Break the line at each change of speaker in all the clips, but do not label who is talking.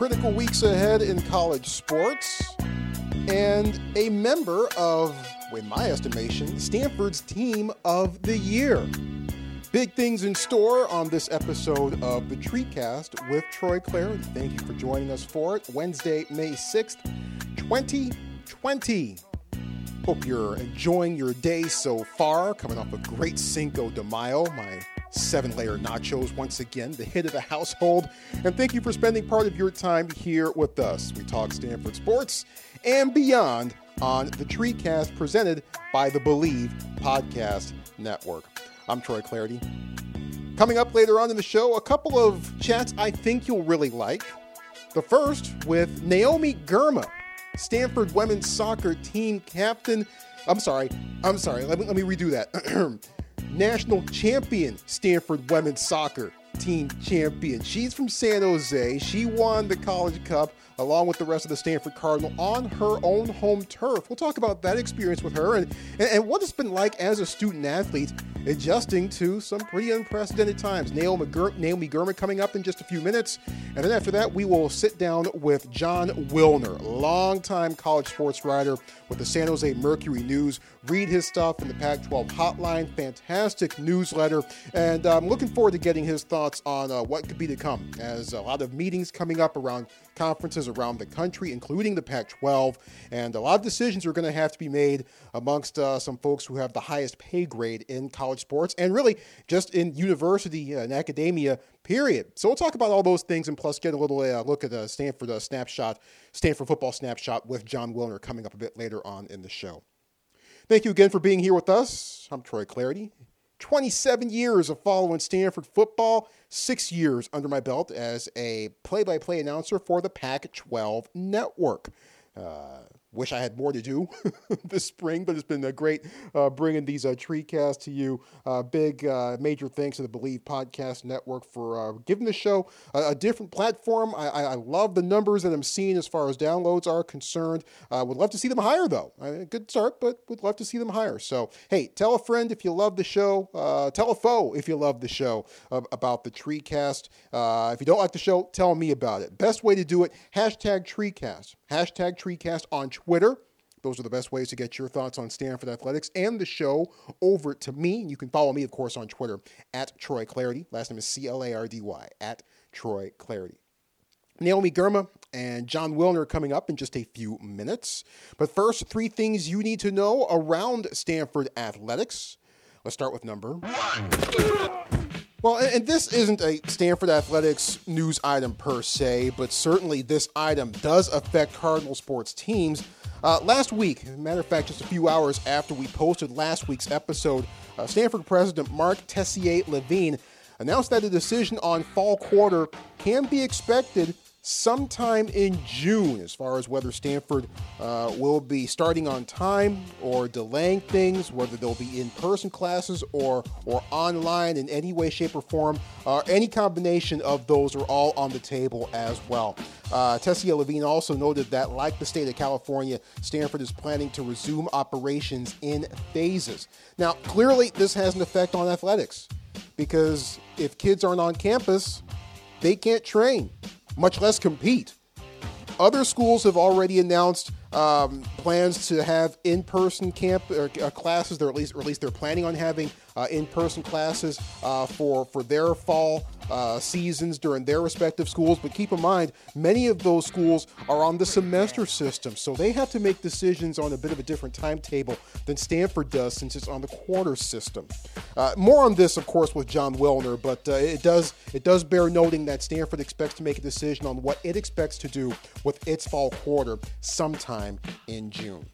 critical weeks ahead in college sports, and a member of, in my estimation, Stanford's Team of the Year. Big things in store on this episode of the TreeCast with Troy Clardy. Thank you for joining us for it. Wednesday, May 6th, 2020. Hope you're enjoying your day so far, coming off a great Cinco de Mayo, my seven layer nachos once again, the hit of the household. And thank you for spending part of your time here with us. We talk Stanford sports and beyond on the TreeCast presented by the Believe Podcast Network. I'm Troy Clardy. Coming up later on in the show, a couple of chats I think you'll really like. The first with Naomi Girma, Stanford women's soccer team captain. I'm sorry, I'm sorry, let me, let me redo that. National champion Stanford women's soccer team champion. She's from San Jose. She won the College Cup along with the rest of the Stanford Cardinal on her own home turf. We'll talk about that experience with her and, and, what it's been like as a student athlete adjusting to some pretty unprecedented times. Naomi, Ger- Naomi Girma coming up in just a few minutes. And then after that, we will sit down with Jon Wilner, longtime college sports writer with the San Jose Mercury News. Read his stuff in the Pac 12 hotline. Fantastic newsletter. And I'm looking forward to getting his thoughts on uh, what could be to come as a lot of meetings coming up around conferences around the country, including the Pac 12. And a lot of decisions are going to have to be made amongst uh, some folks who have the highest pay grade in college sports and really just in university and academia, period. So we'll talk about all those things and plus get a little uh, look at the Stanford uh, snapshot, Stanford football snapshot with Jon Wilner coming up a bit later on in the show. Thank you again for being here with us. I'm Troy Clardy. 27 years of following Stanford football, six years under my belt as a play by play announcer for the Pac 12 network. Uh, Wish I had more to do this spring, but it's been a great uh, bringing these uh, TreeCasts to you. Uh, big uh, major thanks to the Believe Podcast Network for uh, giving the show a, a different platform. I, I, I, love the numbers that I'm seeing as far as downloads are concerned. Uh, would love to see them higher, though. good start, but would love to see them higher. So, hey, tell a friend if you love the show. Tell a foe if you love the show about the tree TreeCast. if you don't like the show, tell me about it. Best way to do it, hashtag TreeCast. Hashtag TreeCast on Twitter. Those are the best ways to get your thoughts on Stanford athletics and the show over to me. You can follow me, of course, on Twitter at Troy Clardy. Last name is C L A R D Y, at Troy Clardy. Naomi Girma and Jon Wilner coming up in just a few minutes. But first, three things you need to know around Stanford athletics. Let's start with number one. Well, and this isn't a Stanford Athletics news item per se, but certainly this item does affect Cardinal sports teams. Uh, last week, matter of fact, just a few hours after we posted last week's episode, uh, Stanford President Marc Tessier-Lavigne announced that a decision on fall quarter can be expected sometime in June as far as whether Stanford uh, will be starting on time or delaying things, whether they'll be in person classes or, or online in any way, shape, or form. Uh, any combination of those are all on the table as well. Uh, Tessier-Lavigne also noted that, like the state of California, Stanford is planning to resume operations in phases. Now, clearly, this has an effect on athletics because if kids aren't on campus, they can't train much less compete. Other schools have already announced um, plans to have in-person camp or, uh, classes. They're at least, or at least they're planning on having in-person classes uh, for for their fall uh, seasons during their respective schools. But keep in mind, many of those schools are on the semester system, so they have to make decisions on a bit of a different timetable than Stanford does, since it's on the quarter system. Uh, more on this, of course, with Jon Wilner, but uh, it does it does bear noting that Stanford expects to make a decision on what it expects to do with its fall quarter sometime in June.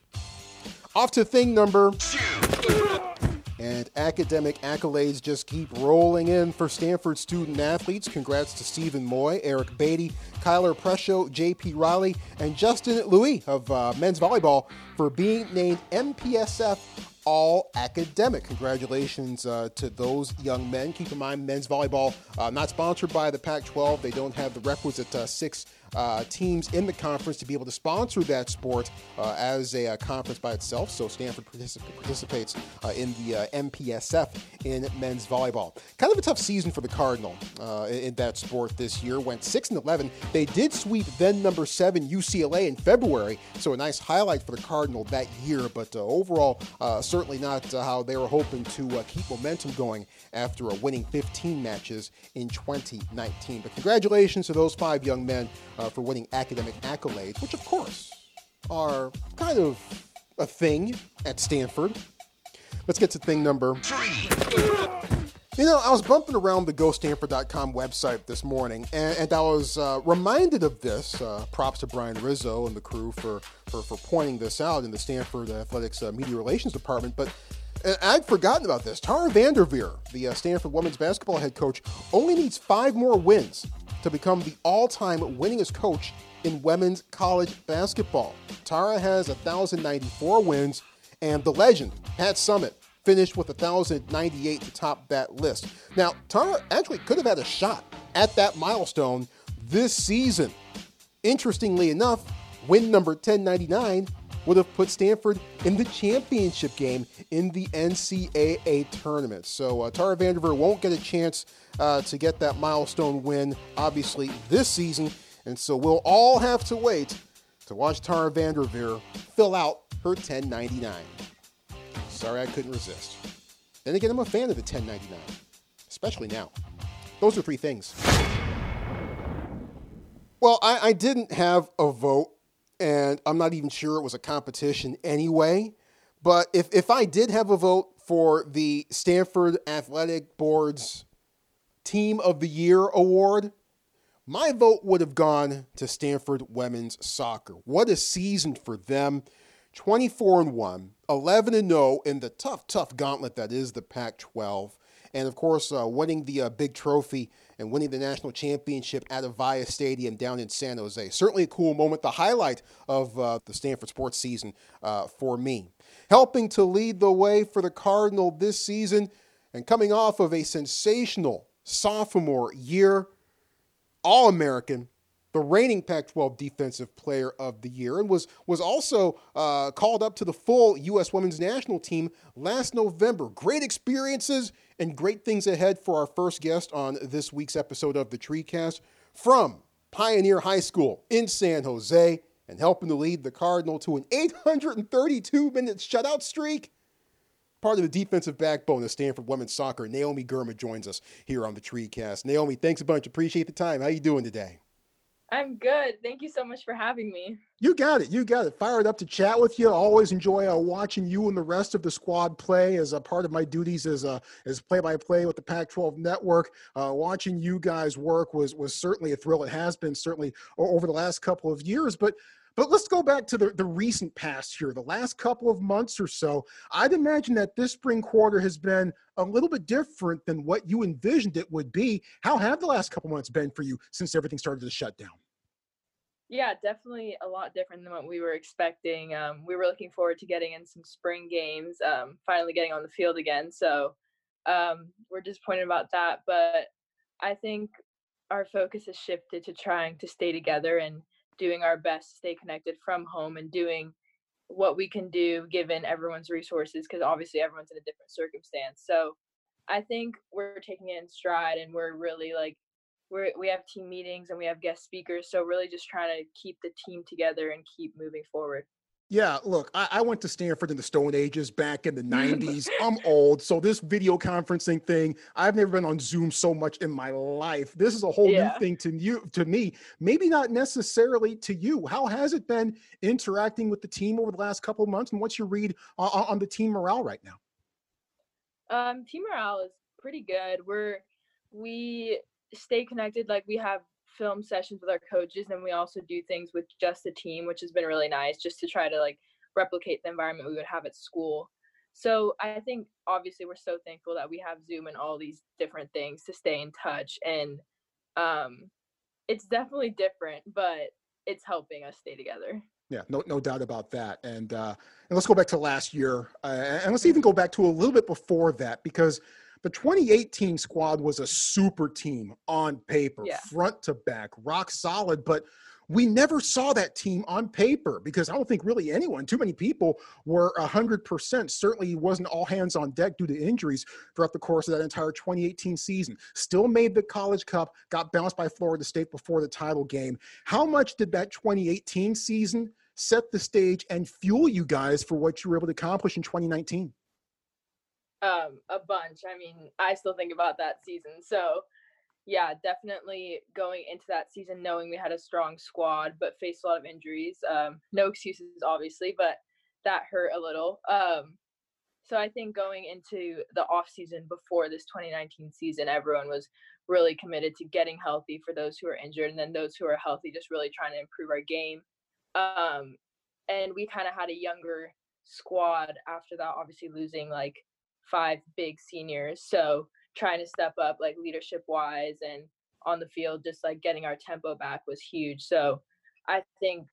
Off to thing number. And academic accolades just keep rolling in for Stanford student athletes. Congrats to Stephen Moy, Eric Beatty, Kyler Presho, JP Riley, and Justin Louis of uh, men's volleyball for being named MPSF all academic. Congratulations uh, to those young men. Keep in mind, men's volleyball uh, not sponsored by the Pac 12. They don't have the requisite uh, six uh, teams in the conference to be able to sponsor that sport uh, as a uh, conference by itself. So Stanford particip- participates uh, in the uh, MPSF in men's volleyball. Kind of a tough season for the Cardinal uh, in, in that sport this year. Went six and eleven. They did sweep then number seven UCLA in February, so a nice highlight for the Cardinal that year. But overall, certainly not how they were hoping to keep momentum going after a winning 15 matches in 2019. But congratulations to those five young men uh, for winning academic accolades, which of course are kind of a thing at Stanford. Let's get to thing number three. You know, I was bumping around the GoStanford.com website this morning, and, and I was uh, reminded of this. Uh, props to Brian Rizzo and the crew for, for, for pointing this out in the Stanford Athletics uh, Media Relations Department. But I'd forgotten about this. Tara VanDerveer, the uh, Stanford women's basketball head coach, only needs five more wins to become the all time winningest coach in women's college basketball. Tara has 1,094 wins, and the legend, Pat Summitt, finished with 1,098 to top that list. Now, Tara actually could have had a shot at that milestone this season. Interestingly enough, win number 1099 would have put Stanford in the championship game in the NCAA tournament. So uh, Tara VanDerveer won't get a chance uh, to get that milestone win, obviously, this season. And so we'll all have to wait to watch Tara VanDerveer fill out her 1099. Sorry I couldn't resist. Then again, I'm a fan of the 1099, especially now. Those are three things. Well, I, I didn't have a vote and I'm not even sure it was a competition anyway. But if, if I did have a vote for the Stanford Athletic Board's Team of the Year award, my vote would have gone to Stanford women's soccer. What a season for them. 24 and 1, 11 and 0 in the tough, tough gauntlet that is the Pac 12. And of course, uh, winning the uh, big trophy and winning the national championship at Avaya Stadium down in San Jose. Certainly a cool moment, the highlight of uh, the Stanford sports season uh, for me. Helping to lead the way for the Cardinal this season and coming off of a sensational sophomore year, All American the reigning Pac-12 Defensive Player of the Year, and was was also uh, called up to the full U.S. Women's National Team last November. Great experiences and great things ahead for our first guest on this week's episode of the TreeCast from Pioneer High School in San Jose, and helping to lead the Cardinal to an 832 minute shutout streak. Part of the defensive backbone of Stanford women's soccer, Naomi Girma joins us here on the TreeCast. Naomi, thanks a bunch. Appreciate the time. How are you doing today?
I'm good. Thank you so much for having me.
You got it. You got it. Fired up to chat with you. always enjoy uh, watching you and the rest of the squad play as a part of my duties as a as play by play with the Pac-12 network. Uh, watching you guys work was was certainly a thrill. It has been certainly over the last couple of years, but but let's go back to the, the recent past here, the last couple of months or so. I'd imagine that this spring quarter has been a little bit different than what you envisioned it would be. How have the last couple months been for you since everything started to shut down?
Yeah, definitely a lot different than what we were expecting. Um, we were looking forward to getting in some spring games, um, finally getting on the field again. So um, we're disappointed about that. But I think our focus has shifted to trying to stay together and doing our best to stay connected from home and doing what we can do given everyone's resources because obviously everyone's in a different circumstance. So i think we're taking it in stride and we're really like we're we have team meetings and we have guest speakers so really just trying to keep the team together and keep moving forward
yeah, look, I, I, went to Stanford in the Stone Ages back in the 90s. I'm old. So, this video conferencing thing, I've never been on Zoom so much in my life. This is a whole yeah. new thing to you, to me. Maybe not necessarily to you. How has it been interacting with the team over the last couple of months? And what's your read on, on the team morale right now?
Um, team morale is pretty good. We're, we stay connected. Like, we have film sessions with our coaches and we also do things with just the team which has been really nice just to try to like replicate the environment we would have at school so i think obviously we're so thankful that we have zoom and all these different things to stay in touch and um it's definitely different but it's helping us stay together
Yeah, no, no doubt about that. And uh, and let's go back to last year, uh, and let's even go back to a little bit before that because the 2018 squad was a super team on paper,
Yeah.
front to back, rock solid. But we never saw that team on paper because I don't think really anyone, too many people were 100%. Certainly wasn't all hands on deck due to injuries throughout the course of that entire 2018 season. Still made the College Cup, got bounced by Florida State before the title game. How much did that 2018 season set the stage and fuel you guys for what you were able to accomplish in 2019?
Um, a bunch. I mean, I still think about that season. So, yeah, definitely going into that season knowing we had a strong squad, but faced a lot of injuries. Um, no excuses, obviously, but that hurt a little. Um, so I think going into the off season before this 2019 season, everyone was really committed to getting healthy for those who are injured, and then those who are healthy, just really trying to improve our game. Um, and we kind of had a younger squad after that, obviously losing like five big seniors. So trying to step up like leadership wise and on the field, just like getting our tempo back was huge. So I think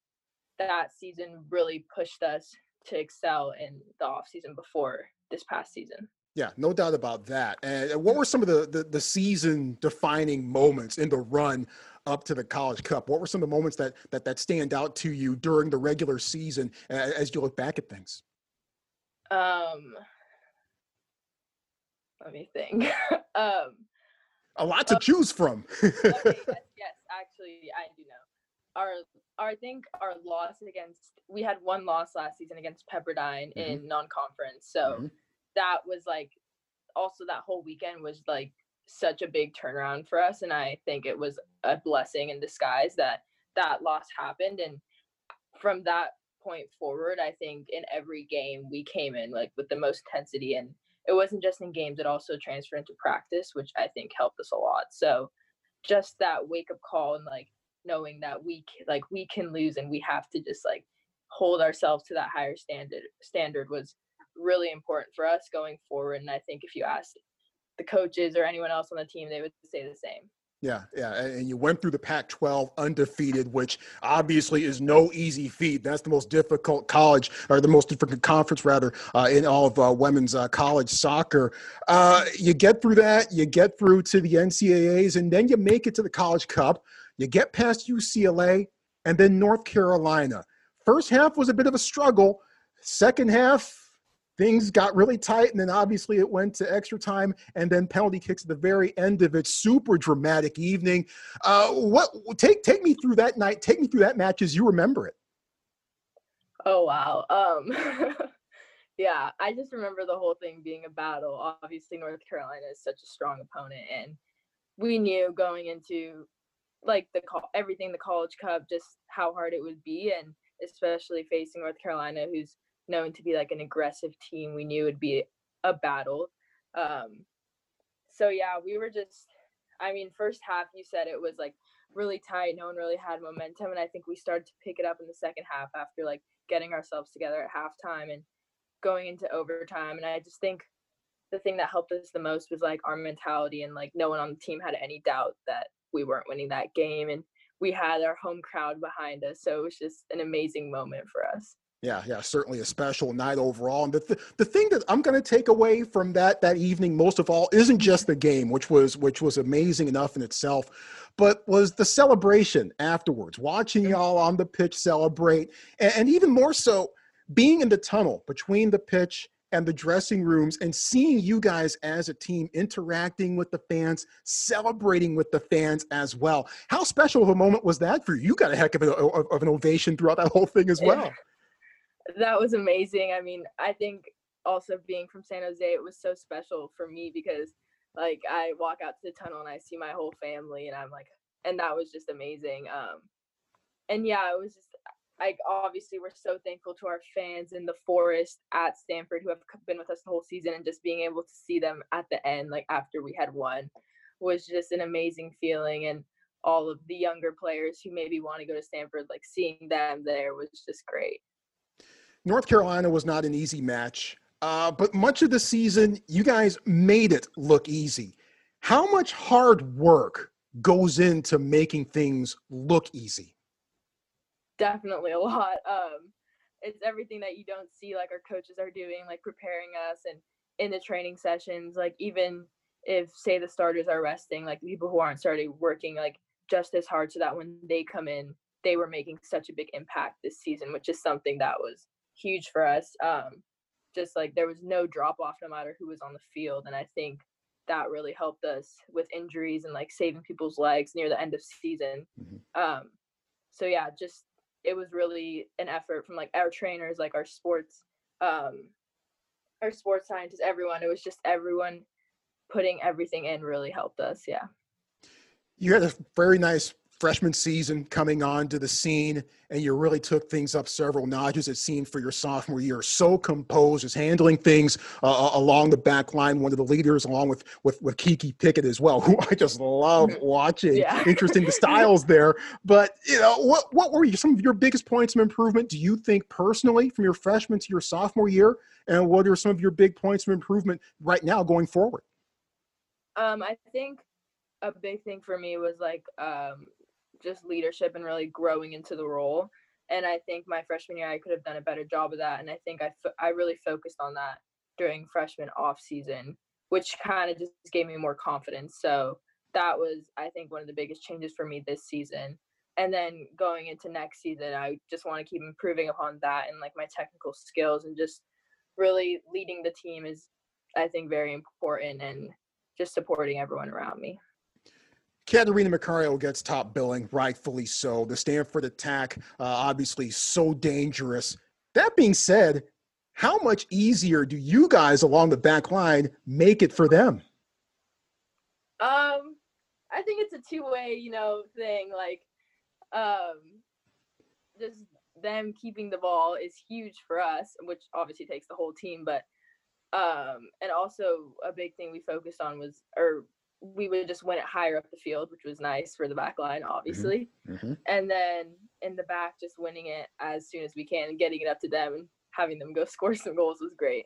that season really pushed us to excel in the off season before this past season.
Yeah, no doubt about that. And what were some of the, the, the season defining moments in the run up to the College Cup? What were some of the moments that that that stand out to you during the regular season as you look back at things?
Um, let me think. um,
a lot to choose from.
okay, yes, yes, actually, I do know. Our, our, I think our loss against we had one loss last season against Pepperdine
Mhm.
in non-conference, so
Mhm.
that was like also that whole weekend was like such a big turnaround for us, and I think it was a blessing in disguise that that loss happened, and from that point forward, I think in every game we came in like with the most intensity and it wasn't just in games, it also transferred into practice, which I think helped us a lot. So just that wake up call and like knowing that we like we can lose and we have to just like hold ourselves to that higher standard standard was really important for us going forward. And I think if you ask the coaches or anyone else on the team, they would say the same.
Yeah, yeah, and you went through the Pac-12 undefeated, which obviously is no easy feat. That's the most difficult college, or the most difficult conference, rather, uh, in all of uh, women's uh, college soccer. Uh, you get through that, you get through to the NCAA's, and then you make it to the College Cup. You get past UCLA, and then North Carolina. First half was a bit of a struggle. Second half, things got really tight, and then obviously it went to extra time, and then penalty kicks at the very end of it. Super dramatic evening. Uh, what take take me through that night? Take me through that match as you remember it.
Oh wow. Um yeah, I just remember the whole thing being a battle. Obviously North Carolina is such a strong opponent and we knew going into like the call everything the college cup just how hard it would be and especially facing North Carolina who's known to be like an aggressive team, we knew it'd be a battle. Um so yeah, we were just I mean, first half you said it was like really tight, no one really had momentum and I think we started to pick it up in the second half after like getting ourselves together at halftime and going into overtime. And I just think the thing that helped us the most was like our mentality and like no one on the team had any doubt that we weren't winning that game and we had our home crowd behind us. So it was just an amazing moment for us.
Yeah, yeah, certainly a special night overall. And the th- the thing that I'm going to take away from that that evening most of all isn't just the game, which was which was amazing enough in itself, but was the celebration afterwards. Watching y'all on the pitch celebrate, and, and even more so, being in the tunnel between the pitch and the dressing rooms and seeing you guys as a team interacting with the fans, celebrating with the fans as well. How special of a moment was that for you? You got a heck of, a, of an ovation throughout that whole thing as well.
That was amazing. I mean, I think also being from San Jose, it was so special for me because like I walk out to the tunnel and I see my whole family and I'm like and that was just amazing. Um and yeah, it was just like obviously we're so thankful to our fans in the forest at Stanford who have been with us the whole season and just being able to see them at the end like after we had won was just an amazing feeling and all of the younger players who maybe want to go to Stanford like seeing them there was just great.
North Carolina was not an easy match, uh, but much of the season, you guys made it look easy. How much hard work goes into making things look easy?
definitely a lot. Um, it's everything that you don't see like our coaches are doing, like preparing us and in the training sessions, like even if say the starters are resting, like people who aren't starting working like just as hard so that when they come in, they were making such a big impact this season, which is something that was huge for us. Um, just like there was no drop off no matter who was on the field. And I think that really helped us with injuries and like saving people's legs near the end of season. Mm-hmm. Um, so yeah, just it was really an effort from like our trainers, like our sports, um, our sports scientists, everyone. It was just everyone putting everything in really helped us. Yeah.
You had a very nice freshman season coming onto the scene and you really took things up several notches it seemed for your sophomore year. So composed just handling things uh, along the back line one of the leaders along with with, with kiki pickett as well who i just love mm-hmm. watching. Yeah. interesting the styles there. But you know what what were some of your biggest points of improvement do you think personally from your freshman to your sophomore year? And what are some of your big points of improvement right now going forward?
Um i think a big thing for me was like um, just leadership and really growing into the role. And I think my freshman year, I could have done a better job of that. And I think I, fo- I really focused on that during freshman off season, which kind of just gave me more confidence. So that was, I think, one of the biggest changes for me this season. And then going into next season, I just want to keep improving upon that and like my technical skills and just really leading the team is, I think, very important and just supporting everyone around me.
Catarina Macario gets top billing, rightfully so. The Stanford attack, uh, obviously, so dangerous. That being said, how much easier do you guys along the back line make it for them?
Um, I think it's a two-way, you know, thing. Like, um, just them keeping the ball is huge for us, which obviously takes the whole team. But um, and also a big thing we focused on was, or we would just win it higher up the field, which was nice for the back line, mm-hmm. obviously. Mm-hmm. And then in the back, just winning it as soon as we can and getting it up to them and having them go score some goals was great.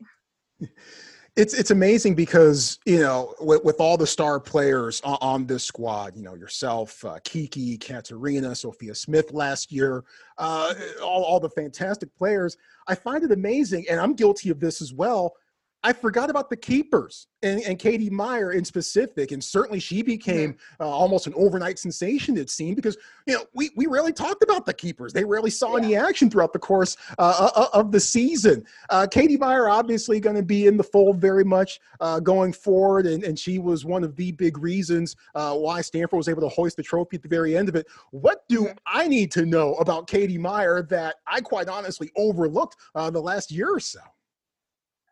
It's it's amazing because you know with, with all the star players on, on this squad, you know yourself, uh, Kiki, Katerina, Sophia Smith last year, uh, all all the fantastic players. I find it amazing, and I'm guilty of this as well I forgot about the keepers and, and Katie Meyer in specific. And certainly she became mm-hmm. uh, almost an overnight sensation, it seemed, because, you know, we, we rarely talked about the keepers. They rarely saw yeah. any action throughout the course uh, uh, uh of the season. Uh, Katie Meyer obviously going to be in the fold very much uh, going forward. And, and she was one of the big reasons why Stanford was able to hoist the trophy at the very end of it. What do mm-hmm. I need to know about Katie Meyer that I quite honestly overlooked the last year or so?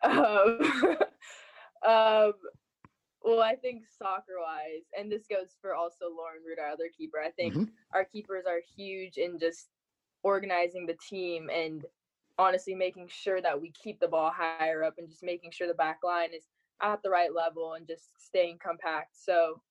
Um, um, well, I think soccer wise, and this goes for also Lauren Root, our other keeper. I think mm-hmm. our keepers are huge in just organizing the team and honestly making sure that we keep the ball higher up and just making sure the back line is at the right level and just staying compact. So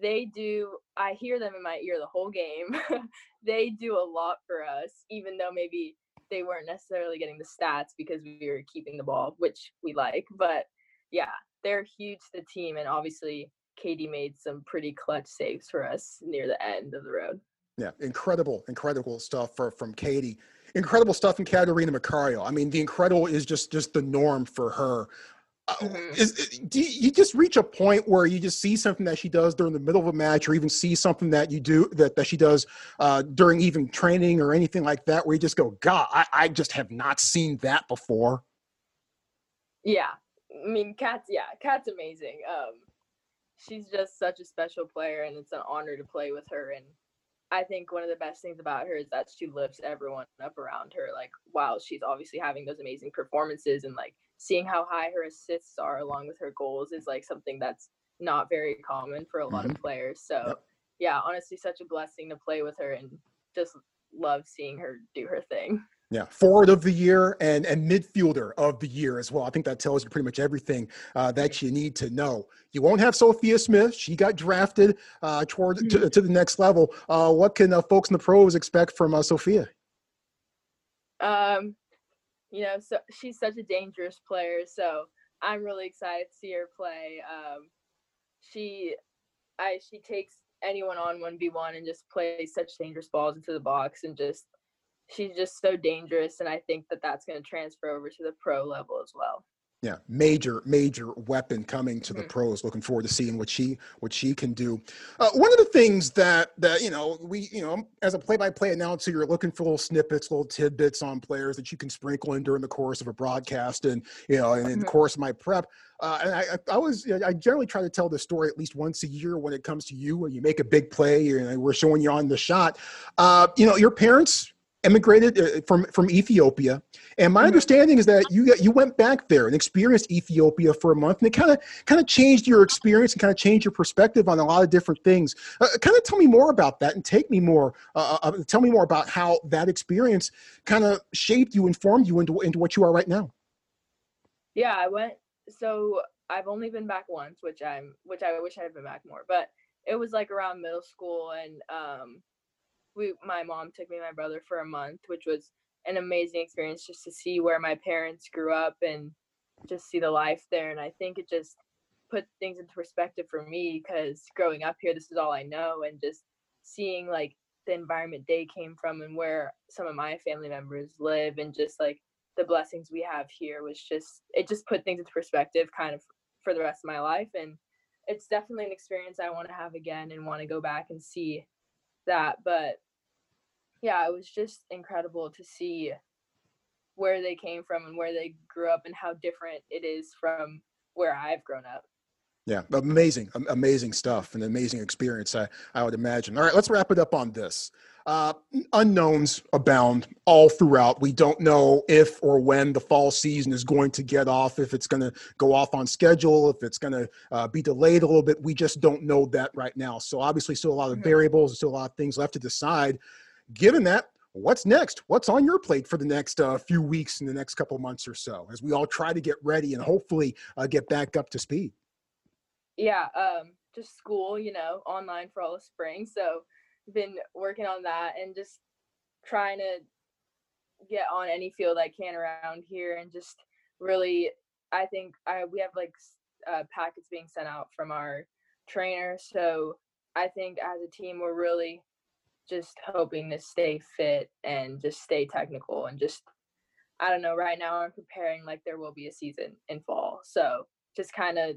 they do I hear them in my ear the whole game. they do a lot for us, even though maybe they weren't necessarily getting the stats because we were keeping the ball, which we like. But yeah, they're huge to the team, and obviously Katie made some pretty clutch saves for us near the end of the road.
Yeah, incredible, incredible stuff for, from Katie. Incredible stuff from Catarina Macario. I mean, the incredible is just just the norm for her. Mm-hmm. is, do you just reach a point where you just see something that she does during the middle of a match or even see something that you do that, that she does uh, during even training or anything like that where you just go god I, I just have not seen that before
yeah i mean kat's yeah kat's amazing um she's just such a special player and it's an honor to play with her and I think one of the best things about her is that she lifts everyone up around her. Like while she's obviously having those amazing performances and like seeing how high her assists are along with her goals is like something that's not very common for a lot mm-hmm. of players. So yep. yeah, honestly, such a blessing to play with her and just love seeing her do her thing.
Yeah, forward of the year and and midfielder of the year as well. I think that tells you pretty much everything uh, that you need to know. You won't have Sophia Smith; she got drafted uh, toward to, mm-hmm. to, the next level. Uh, what can uh, folks in the pros expect from uh, Sophia?
Um, you know, so she's such a dangerous player. So I'm really excited to see her play. Um, she, I, she takes anyone on one v one and just plays such dangerous balls into the box and just she's just so dangerous, and I think that that's going to transfer over to the pro level as well.
Yeah, major, major weapon coming to the mm-hmm. pros. Looking forward to seeing what she what she can do. Uh, one of the things that that you know we you know as a play-by-play announcer, you're looking for little snippets, little tidbits on players that you can sprinkle in during the course of a broadcast, and you know, and in the mm-hmm. course of my prep. Uh, and I, I was I generally try to tell the story at least once a year when it comes to you when you make a big play and we're showing you on the shot. Uh, you know, your parents emigrated uh, from from Ethiopia, and my mm-hmm. understanding is that you you went back there and experienced Ethiopia for a month, and it kind of kind of changed your experience and kind of changed your perspective on a lot of different things. Uh, kind of tell me more about that, and take me more. Uh, uh, uh tell me more about how that experience kind of shaped you, informed you into into what you are right now.
Yeah, I went. So I've only been back once, which I'm which I wish I had been back more, but it was like around middle school and um we my mom took me and my brother for a month, which was an amazing experience just to see where my parents grew up and just see the life there. And I think it just put things into perspective for me because growing up here, this is all I know, and just seeing like the environment they came from and where some of my family members live and just like the blessings we have here was just it just put things into perspective kind of for the rest of my life and it's definitely an experience I want to have again and want to go back and see that but yeah, it was just incredible to see where they came from and where they grew up and how different it is from where I've grown up.
Yeah, amazing, amazing stuff, and amazing experience. I, I would imagine. All right, let's wrap it up on this. Uh, unknowns abound all throughout. We don't know if or when the fall season is going to get off, if it's going to go off on schedule, if it's going to uh, be delayed a little bit. We just don't know that right now. So obviously, still a lot of mm-hmm. variables, still a lot of things left to decide given that, what's next? What's on your plate for the next uh, few weeks and the next couple months or so as we all try to get ready and hopefully uh, get back up to speed?
Yeah, um, just school, you know, online for all of spring. So, been working on that and just trying to get on any field I can around here and just really, I think I we have like uh, packets being sent out from our trainer. So, I think as a team, we're really just hoping to stay fit and just stay technical and just I don't know, right now I'm preparing like there will be a season in fall. So just kind of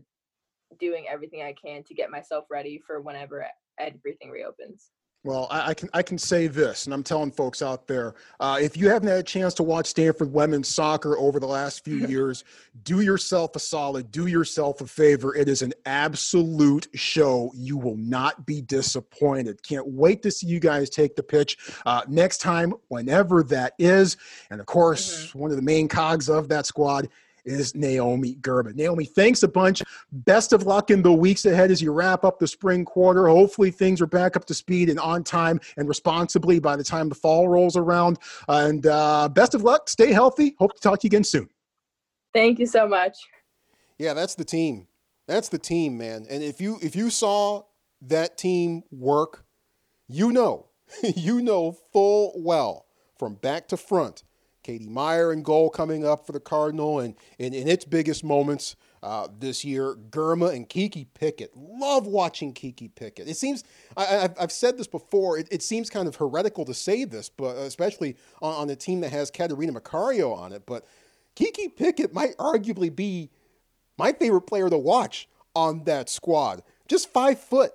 doing everything I can to get myself ready for whenever everything reopens.
Well, I, I, can I can say this, and I'm telling folks out there: uh, if you haven't had a chance to watch Stanford women's soccer over the last few years, do yourself a solid, do yourself a favor. It is an absolute show. You will not be disappointed. Can't wait to see you guys take the pitch uh, next time, whenever that is. And of course, mm-hmm. one of the main cogs of that squad is Naomi Girma. Naomi, thanks a bunch. Best of luck in the weeks ahead as you wrap up the spring quarter. Hopefully, things are back up to speed and on time and responsibly by the time the fall rolls around. And uh, best of luck. Stay healthy. Hope to talk to you again soon.
Thank you so much.
Yeah, that's the team. That's the team, man. And if you if you saw that team work, you know, you know full well from back to front Katie Meyer in goal coming up for the Cardinal, and in, in its biggest moments uh, this year, Girma and Kiki Pickett. Love watching Kiki Pickett. It seems I, have said this before. It, it, seems kind of heretical to say this, but especially on, on a team that has Catarina Macario on it. But Kiki Pickett might arguably be my favorite player to watch on that squad. Just five foot,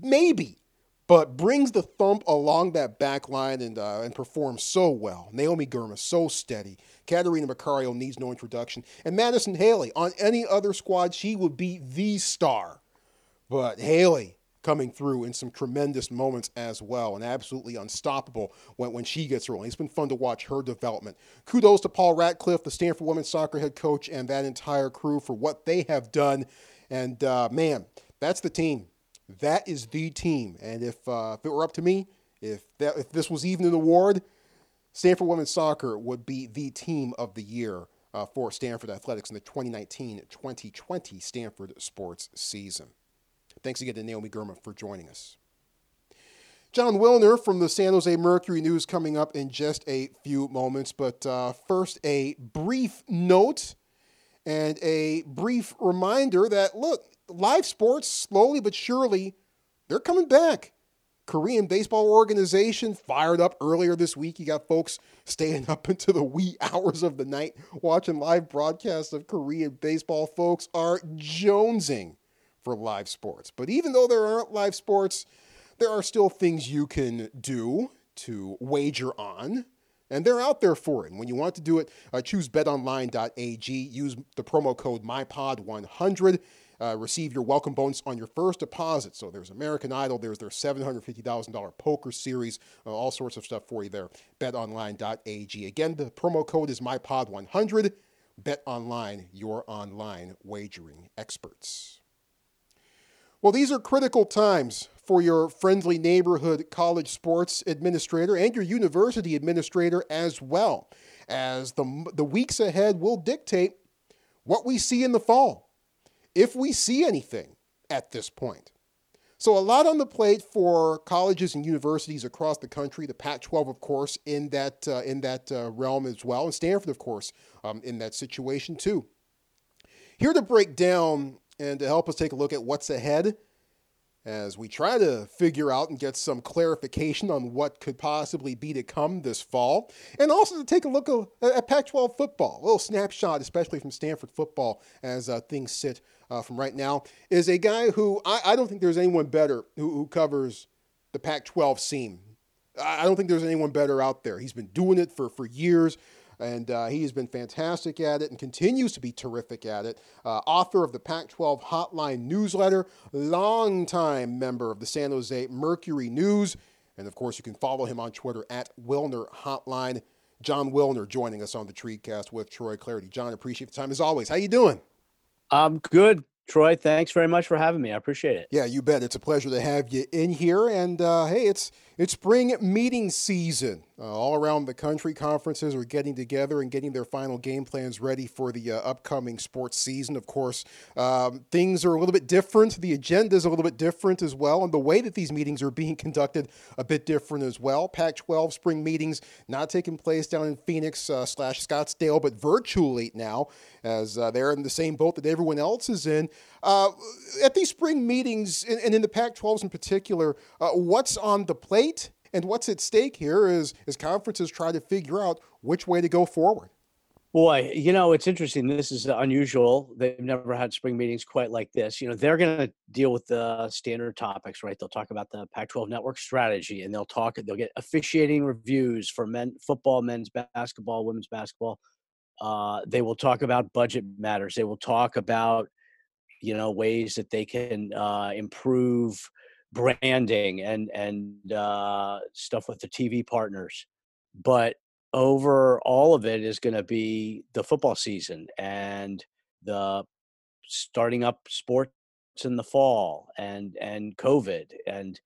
maybe but brings the thump along that back line and, uh, and performs so well. Naomi Girma, so steady. Catarina Macario needs no introduction. And Madison Haley, on any other squad, she would be the star. But Haley coming through in some tremendous moments as well and absolutely unstoppable when, when she gets rolling. It's been fun to watch her development. Kudos to Paul Ratcliffe, the Stanford women's soccer head coach, and that entire crew for what they have done. And uh, man, that's the team that is the team. And if, uh, if it were up to me, if, that, if this was even an award, Stanford women's soccer would be the team of the year uh, for Stanford Athletics in the 2019 2020 Stanford sports season. Thanks again to Naomi Girma for joining us. Jon Wilner from the San Jose Mercury News coming up in just a few moments. But uh, first, a brief note and a brief reminder that look, live sports slowly but surely they're coming back. Korean baseball organization fired up earlier this week. You got folks staying up into the wee hours of the night watching live broadcasts of Korean baseball. Folks are jonesing for live sports. But even though there aren't live sports, there are still things you can do to wager on. And they're out there for it. And when you want to do it, uh, choose betonline.ag. Use the promo code MyPod100 uh, receive your welcome bonus on your first deposit. So there's American Idol, there's their $750,000 poker series, uh, all sorts of stuff for you there. BetOnline.ag. Again, the promo code is MyPod100. BetOnline, your online wagering experts. Well, these are critical times for your friendly neighborhood college sports administrator and your university administrator as well, as the, the weeks ahead will dictate what we see in the fall if we see anything at this point. So, a lot on the plate for colleges and universities across the country. The Pac 12, of course, in that, uh, in that uh, realm as well, and Stanford, of course, um, in that situation too. Here to break down and to help us take a look at what's ahead as we try to figure out and get some clarification on what could possibly be to come this fall, and also to take a look at Pac 12 football, a little snapshot, especially from Stanford football as uh, things sit uh, from right now, is a guy who I, I don't think there's anyone better who, who covers the Pac 12 seam. I don't think there's anyone better out there. He's been doing it for, for years and uh, he has been fantastic at it and continues to be terrific at it. Uh, author of the Pac 12 Hotline newsletter, longtime member of the San Jose Mercury News, and of course, you can follow him on Twitter at Wilner Hotline. Jon Wilner joining us on the Treecast with Troy Clardy. Jon, appreciate the time as always. How you doing?
I'm good. Troy, thanks very much for having me. I appreciate it.
Yeah, you bet. It's a pleasure to have you in here. And uh, hey, it's it's spring meeting season. Uh, all around the country, conferences are getting together and getting their final game plans ready for the uh, upcoming sports season. Of course, um, things are a little bit different. The agenda is a little bit different as well, and the way that these meetings are being conducted a bit different as well. Pac-12 spring meetings not taking place down in Phoenix uh, slash Scottsdale, but virtually now, as uh, they're in the same boat that everyone else is in. Uh, at these spring meetings, and in the Pac-12s in particular, uh, what's on the plate? And what's at stake here is is conferences try to figure out which way to go forward.
Boy, you know, it's interesting. This is unusual. They've never had spring meetings quite like this. You know, they're going to deal with the standard topics, right? They'll talk about the Pac 12 network strategy and they'll talk, they'll get officiating reviews for men, football, men's basketball, women's basketball. Uh, they will talk about budget matters. They will talk about, you know, ways that they can uh, improve branding and and uh, stuff with the TV partners, but over all of it is going to be the football season and the starting up sports in the fall and and COVID and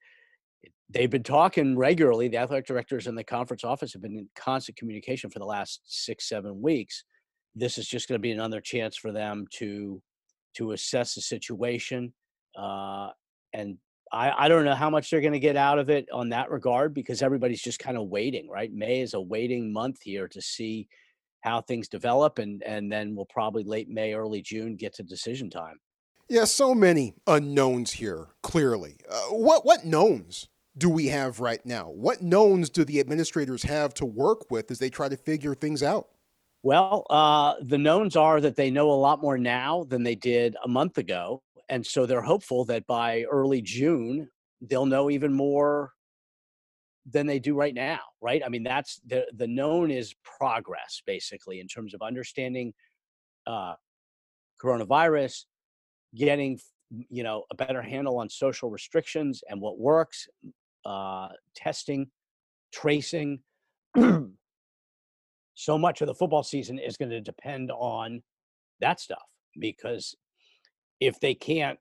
they've been talking regularly. The athletic directors in the conference office have been in constant communication for the last six seven weeks. This is just going to be another chance for them to to assess the situation uh, and I, I don't know how much they're going to get out of it on that regard because everybody's just kind of waiting, right? May is a waiting month here to see how things develop, and and then we'll probably late May, early June get to decision time.
Yeah, so many unknowns here. Clearly, uh, what what knowns do we have right now? What knowns do the administrators have to work with as they try to figure things out?
Well, uh, the knowns are that they know a lot more now than they did a month ago and so they're hopeful that by early June they'll know even more than they do right now right? I mean that's the the known is progress basically in terms of understanding uh coronavirus getting you know a better handle on social restrictions and what works uh testing tracing so much of the football season is going to depend on that stuff because if they can't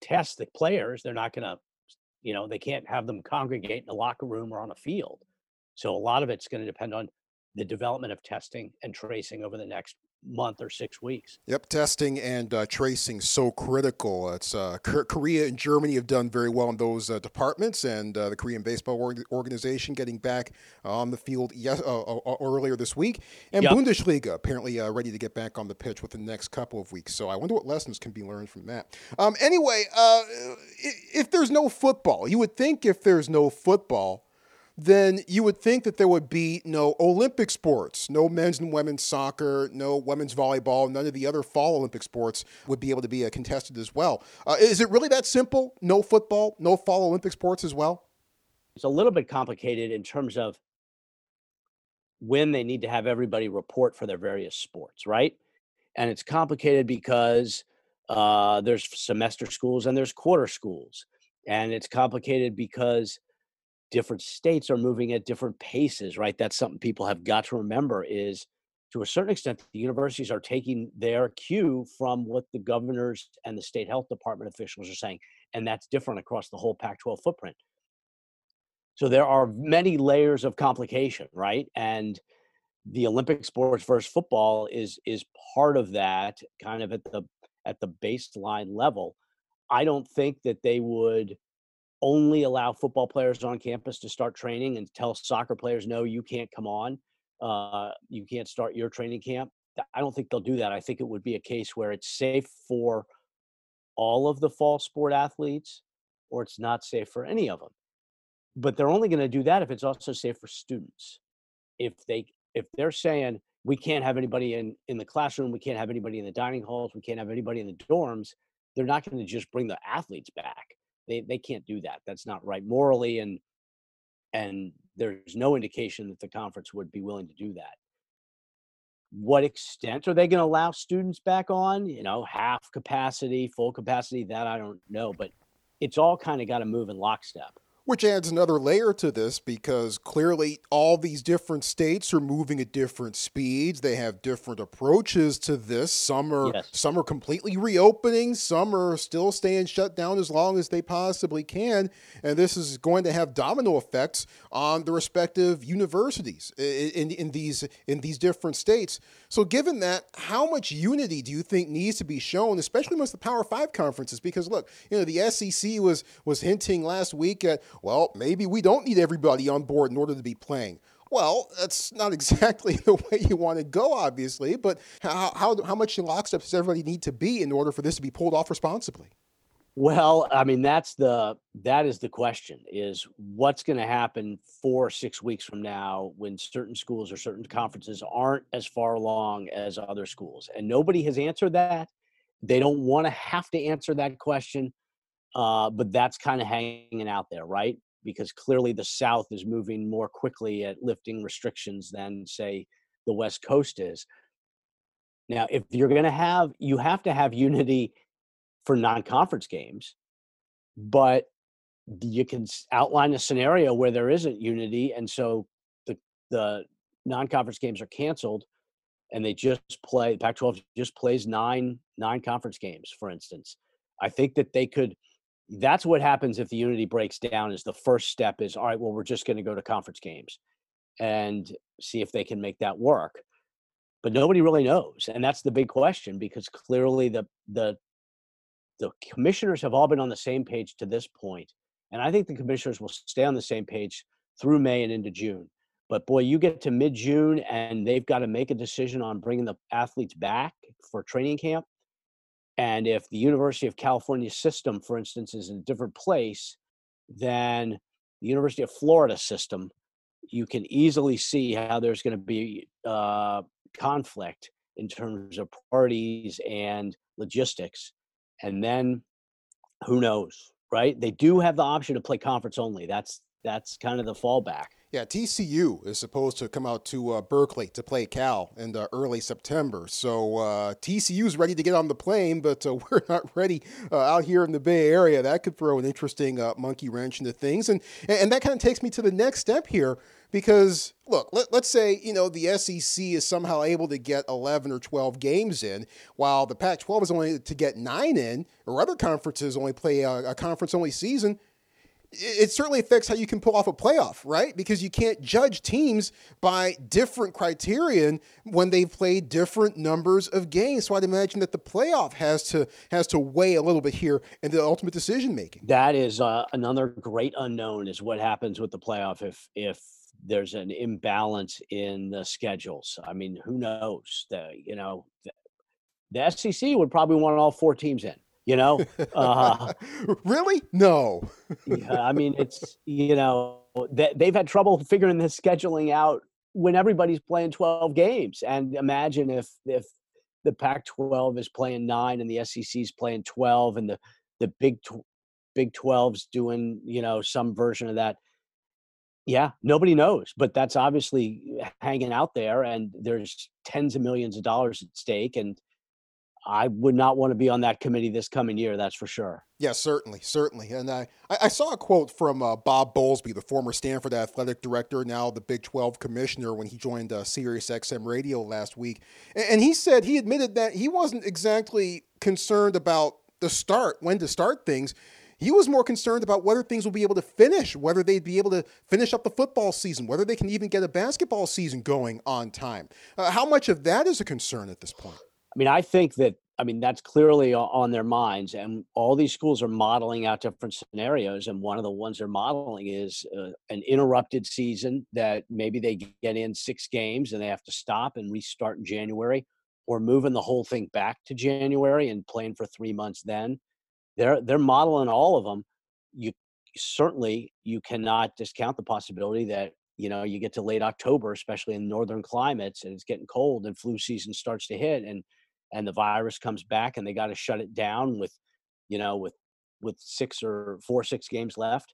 test the players, they're not going to, you know, they can't have them congregate in a locker room or on a field. So a lot of it's going to depend on the development of testing and tracing over the next month or six weeks.
Yep, testing and uh, tracing so critical. It's uh, Korea and Germany have done very well in those uh, departments, and uh, the Korean baseball org- organization getting back on the field yes, uh, uh, earlier this week, and yep. Bundesliga apparently ready to get back on the pitch within the next couple of weeks. So I wonder what lessons can be learned from that. Um, anyway, if there's no football, you would think if there's no football then you would think that there would be no Olympic sports, no men's and women's soccer, no women's volleyball, none of the other fall Olympic sports would be able to be contested as well. Uh, is it really that simple? No football, no fall Olympic sports as well?
It's a little bit complicated in terms of when they need to have everybody report for their various sports, right? And it's complicated because uh, there's semester schools and there's quarter schools. And it's complicated because different states are moving at different paces, right? That's something people have got to remember is to a certain extent, the universities are taking their cue from what the governors and the state health department officials are saying. And that's different across the whole Pac 12 footprint. So there are many layers of complication, right? And the Olympic sports versus football is is part of that kind of at the at the baseline level. I don't think that they would only allow football players on campus to start training and tell soccer players, no, you can't come on. Uh, you can't start your training camp. I don't think they'll do that. I think it would be a case where it's safe for all of the fall sport athletes or it's not safe for any of them. But they're only going to do that if it's also safe for students. If they if they're saying we can't have anybody in in the classroom, we can't have anybody in the dining halls, we can't have anybody in the dorms, they're not going to just bring the athletes back they they can't do that. That's not right morally, and and there's no indication that the conference would be willing to do that. What extent are they going to allow students back on? You know, half capacity, full capacity. That I don't know, but it's all kind of got to move in lockstep.
Which adds another layer to this because clearly all these different states are moving at different speeds. They have different approaches to this. Some are yes. some are completely reopening, some are still staying shut down as long as they possibly can, and this is going to have domino effects on the respective universities in, in, in these in these different states. So given that, how much unity do you think needs to be shown, especially amongst the Power 5 conferences because look, you know, the SEC was was hinting last week at well, maybe we don't need everybody on board in order to be playing. Well, that's not exactly the way you want to go, obviously, but how, how, how much in lockstep does everybody need to be in order for this to be pulled off responsibly?
Well, I mean, that's the that is the question: is what's going to happen four or six weeks from now when certain schools or certain conferences aren't as far along as other schools, and nobody has answered that. They don't want to have to answer that question uh, but that's kind of hanging out there, right? Because clearly the South is moving more quickly at lifting restrictions than, say, the West Coast is. Now, if you're going to have, you have to have unity for non conference games, but you can outline a scenario where there isn't unity. And so the, the non conference games are canceled and they just play, Pac 12 just plays nine, nine conference games, for instance. I think that they could that's what happens if the unity breaks down is the first step is all right well we're just going to go to conference games and see if they can make that work. But nobody really knows and that's the big question because clearly the the the commissioners have all been on the same page to this point and i think the commissioners will stay on the same page through may and into june. But boy you get to mid-june and they've got to make a decision on bringing the athletes back for training camp and if the University of California system, for instance, is in a different place than the University of Florida system, you can easily see how there's going to be uh, conflict in terms of parties and logistics. And then who knows, right? They do have the option to play conference only. That's that's kind of the fallback.
Yeah, TCU is supposed to come out to uh, Berkeley to play Cal in uh, early September. So uh, TCU is ready to get on the plane, but uh, we're not ready uh, out here in the Bay Area. That could throw an interesting uh, monkey wrench into things, and and that kind of takes me to the next step here. Because look, let, us say you know the SEC is somehow able to get 11 or 12 games in, while the Pac-12 is only to get nine in, or other conferences only play a, a conference-only season it certainly affects how you can pull off a playoff, right? Because you can't judge teams by different criterion when they've played different numbers of games. So I'd imagine that the playoff has to has to weigh a little bit here in the ultimate decision making.
That is uh, another great unknown is what happens with the playoff if if there's an imbalance in the schedules. I mean, who knows? The you know the, the SEC would probably want all four teams in you know? Uh,
really? No.
Yeah, i mean it's you know they, they've had trouble figuring this scheduling out when everybody's playing 12 games. And imagine if if the pac 12 is playing 9 and the sec's playing 12 and the the big big 12's doing you know some version of that. Yeah nobody knows but that's obviously hanging out there and there's tens of millions of dollars at stake and I would not want to be on that committee this coming year. That's for sure.
Yeah, certainly, certainly. And I, I saw a quote from uh, Bob Bowlesby, the former Stanford athletic director, now the Big 12 commissioner, when he joined uh, Sirius XM Radio last week. And he said he admitted that he wasn't exactly concerned about the start, when to start things. He was more concerned about whether things will be able to finish, whether they'd be able to finish up the football season, whether they can even get a basketball season going on time. Uh, how much of that is a concern at this point?
I mean, I think that I mean that's clearly on their minds, and all these schools are modeling out different scenarios. And one of the ones they're modeling is uh, an interrupted season that maybe they get in six games and they have to stop and restart in January, or moving the whole thing back to January and playing for three months. Then they're they're modeling all of them. You certainly you cannot discount the possibility that you know you get to late October, especially in northern climates, and it's getting cold and flu season starts to hit and and the virus comes back and they got to shut it down with you know with with six or four six games left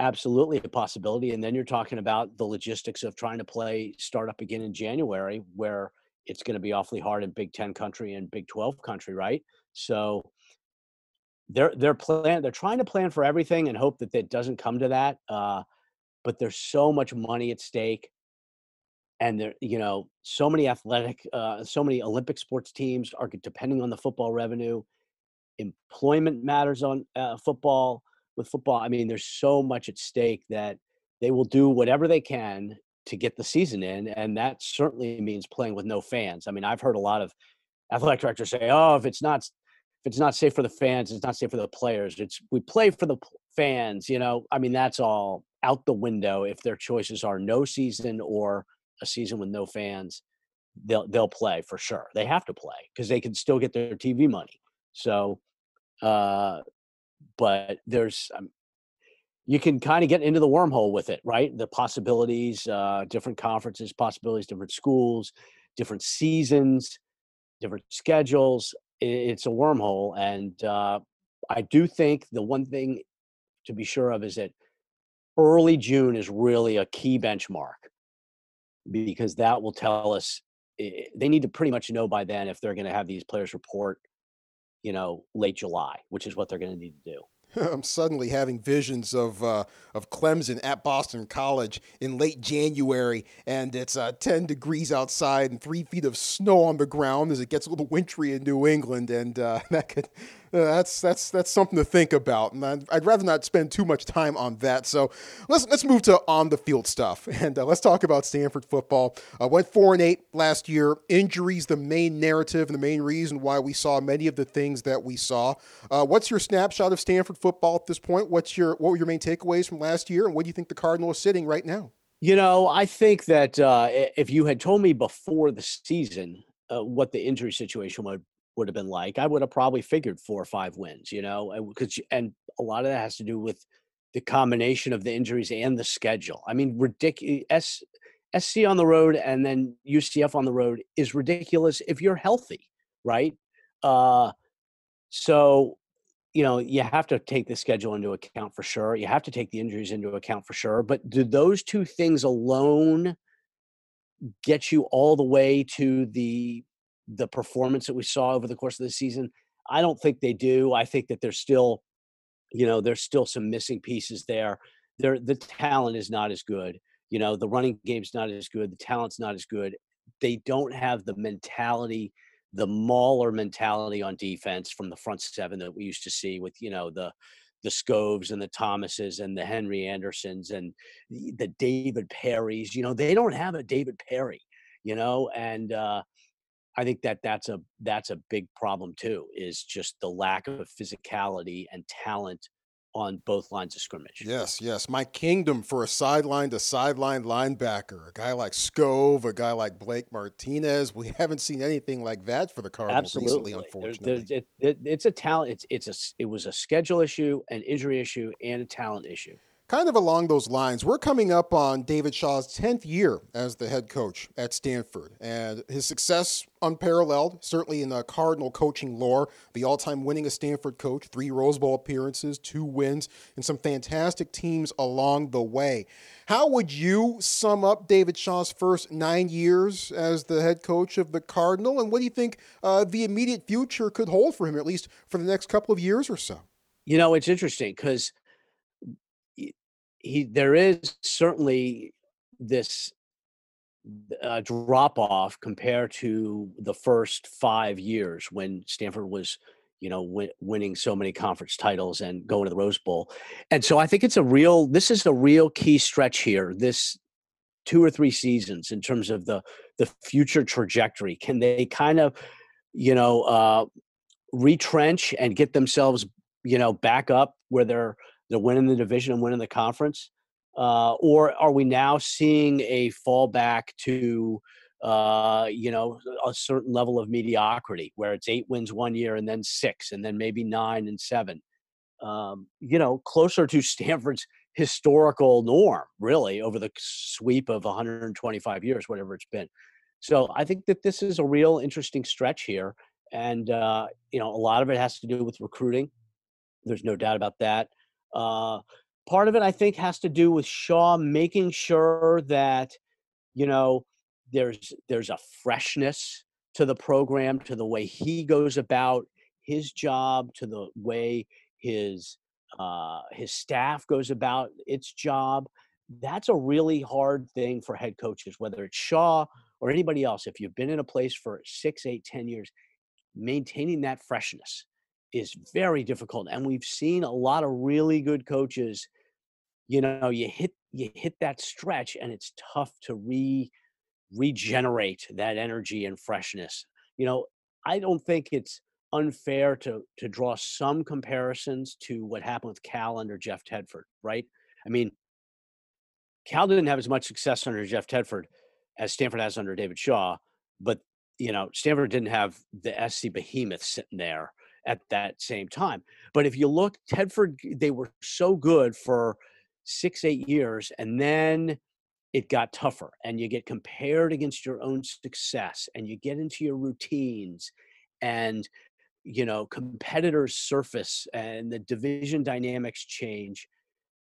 absolutely a possibility and then you're talking about the logistics of trying to play start up again in january where it's going to be awfully hard in big 10 country and big 12 country right? So they're they're plan they're trying to plan for everything and hope that it doesn't come to that uh, but there's so much money at stake and there you know so many athletic uh, so many olympic sports teams are depending on the football revenue. Employment matters on uh, football with football i mean there's so much at stake that they will do whatever they can to get the season in and that certainly means playing with no fans. I mean i've heard a lot of athletic directors say oh if it's not if it's not safe for the fans it's not safe for the players. It's we play for the fans you know? I mean that's all out the window if their choices are no season or a season with no fans, they'll they'll play for sure. They have to play because they can still get their TV money. So, uh, but there's um, you can kind of get into the wormhole with it, right? The possibilities, uh, different conferences, possibilities, different schools, different seasons, different schedules. It's a wormhole, and uh, I do think the one thing to be sure of is that early June is really a key benchmark because that will tell us eh, they need to pretty much know by then if they're going to have these players report, you know, late July, which is what they're going to need to do.
I'm suddenly having visions of uh, of Clemson at Boston College in late January, and it's uh, 10 degrees outside and three feet of snow on the ground as it gets a little wintry in New England, and uh, that could uh, that's that's that's something to think about, and I'd, I'd, rather not spend too much time on that. So let's let's move to on the field stuff, and uh, let's talk about Stanford football. Uh, went four and eight last year. Injuries, the main narrative, and the main reason why we saw many of the things that we saw. Uh, what's your snapshot of Stanford football at this point? What's your what were your main takeaways from last year, and what do you think the Cardinal is sitting right now?
You know, I think that uh, if you had told me before the season uh, what the injury situation would would have been like, I would have probably figured four or five wins, you know, because and a lot of that has to do with the combination of the injuries and the schedule. I mean, ridiculous. SC on the road and then UCF on the road is ridiculous if you're healthy, right? Uh, so, you know, you have to take the schedule into account for sure. You have to take the injuries into account for sure. But do those two things alone get you all the way to the the performance that we saw over the course of the season. I don't think they do. I think that there's still, you know, there's still some missing pieces there. There, the talent is not as good. You know, the running game's not as good. The talent's not as good. They don't have the mentality, the mauler mentality on defense from the front seven that we used to see with, you know, the the Skovs and the Thomases and the Henry Andersons and the David Parrys. You know, they don't have a David Parry. You know, and uh, I think that that's a that's a big problem too. Is just the lack of physicality and talent on both lines of scrimmage.
Yes, yes. My kingdom for a sideline to sideline linebacker, a guy like Skov, a guy like Blake Martinez. We haven't seen anything like that for the Cardinals
Absolutely.
recently, unfortunately.
It, it, it's a talent. It's it's a it was a schedule issue, an injury issue, and a talent issue.
Kind of along those lines, we're coming up on David Shaw's 10th year as the head coach at Stanford, and his success unparalleled, certainly in the Cardinal coaching lore. The all time winningest Stanford coach, three Rose Bowl appearances, two wins, and some fantastic teams along the way. How would you sum up David Shaw's first nine years as the head coach of the Cardinal, and what do you think uh, the immediate future could hold for him, at least for the next couple of years or so?
You know, it's interesting because he there is certainly this uh, drop off compared to the first five years when Stanford was, you know, win, winning so many conference titles and going to the Rose Bowl. And so I think it's a real, this is a real key stretch here. This two or three seasons in terms of the the future trajectory. Can they kind of, you know, uh, retrench and get themselves, you know, back up where they're they're winning the division and winning the conference? Uh, or are we now seeing a fallback to, uh, you know, a certain level of mediocrity where it's eight wins one year and then six and then maybe nine and seven? Um, you know, closer to Stanford's historical norm, really, over the sweep of 125 years, whatever it's been. So I think that this is a real interesting stretch here. And, uh, you know, a lot of it has to do with recruiting. There's no doubt about that. Uh, part of it, I think, has to do with Shaw making sure that, you know, there's there's a freshness to the program, to the way he goes about his job, to the way his uh, his staff goes about its job. That's a really hard thing for head coaches, whether it's Shaw or anybody else. If you've been in a place for six, eight, ten years, maintaining that freshness is very difficult. And we've seen a lot of really good coaches, you know, you hit you hit that stretch and it's tough to re regenerate that energy and freshness. You know, I don't think it's unfair to to draw some comparisons to what happened with Cal under Jeff Tedford, right? I mean, Cal didn't have as much success under Jeff Tedford as Stanford has under David Shaw, but you know, Stanford didn't have the SC behemoth sitting there at that same time. But if you look, Tedford, they were so good for six, eight years, and then it got tougher, and you get compared against your own success, and you get into your routines, and you know competitors surface, and the division dynamics change.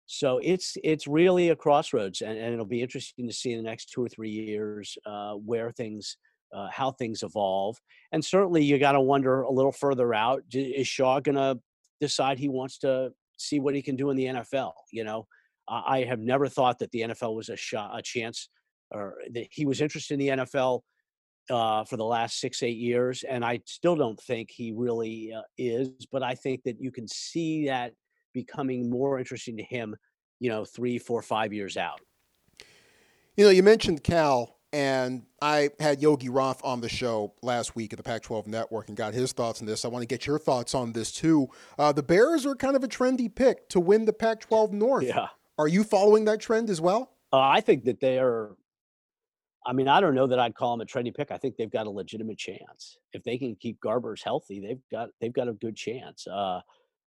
So it's it's really a crossroads, and, and it'll be interesting to see in the next two or three years uh, where things uh, how things evolve. And certainly, you got to wonder a little further out: is Shaw going to decide he wants to see what he can do in the NFL? You know, I have never thought that the NFL was a shot, a chance, or that he was interested in the NFL uh, for the last six, eight years, and I still don't think he really uh, is. But I think that you can see that becoming more interesting to him, you know, three, four, five years out.
You know, you mentioned Cal and I had Yogi Roth on the show last week at the Pac 12 Network and got his thoughts on this. I want to get your thoughts on this too. Uh, the Bears are kind of a trendy pick to win the Pac 12 North.
Yeah.
Are you following that trend as well?
Uh, I think that they are. I mean, I don't know that I'd call them a trendy pick. I think they've got a legitimate chance if they can keep Garbers healthy. They've got they've got a good chance. Uh,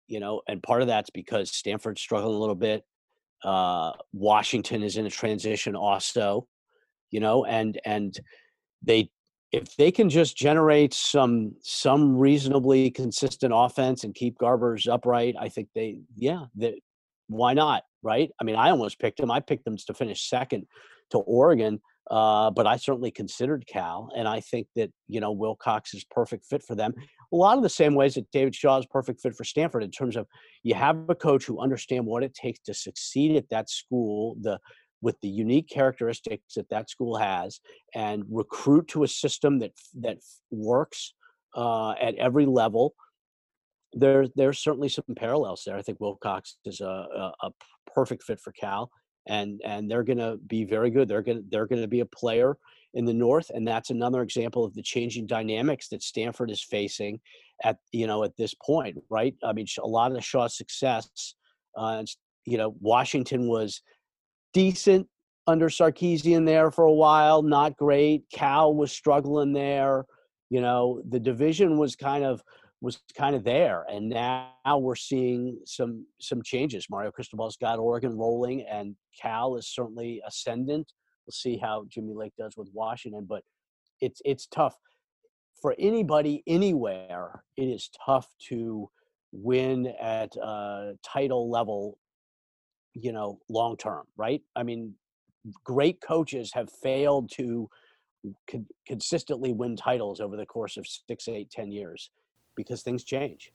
you know, and part of that's because Stanford's struggling a little bit. Uh, Washington is in a transition also you know, and and they if they can just generate some some reasonably consistent offense and keep Garbers upright, I think they yeah, that why not, right? I mean, I almost picked them. I picked them to finish second to Oregon, uh, but I certainly considered Cal, and I think that you know Wilcox is perfect fit for them. A lot of the same ways that David Shaw is perfect fit for Stanford in terms of you have a coach who understands what it takes to succeed at that school, the with the unique characteristics that that school has and recruit to a system that that works uh, at every level there there's certainly some parallels there. I think Wilcox is a, a, a perfect fit for Cal, and and they're going to be very good. They're going they're going to be a player in the North, and that's another example of the changing dynamics that Stanford is facing at you know at this point, right? I mean, a lot of the Shaw's success, uh, you know, Washington was decent under Sarkisian there for a while, not great. Cal was struggling there. You know, the division was kind of was kind of there, and now we're seeing some some changes. Mario Cristobal's got Oregon rolling, and Cal is certainly ascendant. We'll see how Jimmy Lake does with Washington, but it's it's tough for anybody anywhere. It is tough to win at a title level you know long term right i mean great coaches have failed to con- consistently win titles over the course of six, eight, ten years because things change.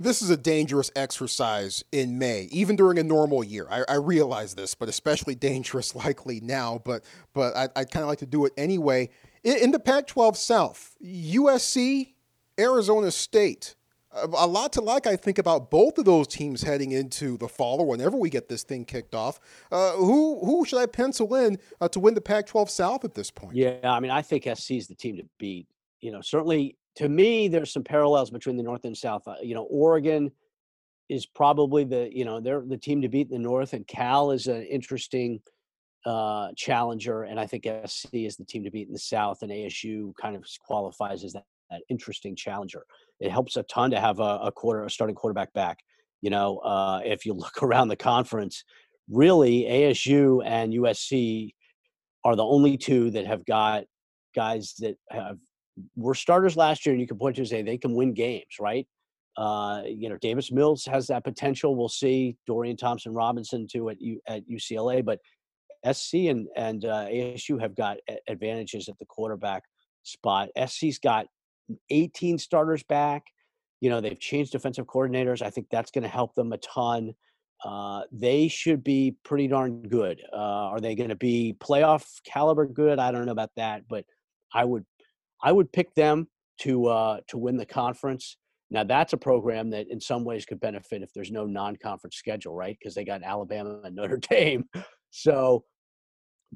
This is a dangerous exercise in May, even during a normal year. I, I realize this, but especially dangerous likely now. But but I, would kind of like to do it anyway. In, in the Pac-12 South, USC, Arizona State, a lot to like, I think, about both of those teams heading into the fall or whenever we get this thing kicked off. Uh, who who should I pencil in uh, to win the Pac-12 South at this point?
Yeah, I mean, I think SC is the team to beat. You know, certainly to me, there's some parallels between the North and South. Uh, you know, Oregon is probably the you know they're the team to beat in the North, and Cal is an interesting uh, challenger, and I think SC is the team to beat in the South, and ASU kind of qualifies as that, that interesting challenger it helps a ton to have a, a quarter a starting quarterback back. You know, uh, if you look around the conference, really ASU and USC are the only two that have got guys that have were starters last year, and you can point to and say they can win games, right? Uh, you know, Davis Mills has that potential. We'll see Dorian Thompson Robinson too at U, at UCLA, but SC and and uh, ASU have got advantages at the quarterback spot. SC's got 18 starters back. You know, they've changed defensive coordinators. I think that's going to help them a ton. Uh, they should be pretty darn good. Uh, are they going to be playoff caliber good? I don't know about that, but I would, I would pick them to uh, to win the conference. Now that's a program that in some ways could benefit if there's no non-conference schedule, right? Because they got Alabama and Notre Dame. So,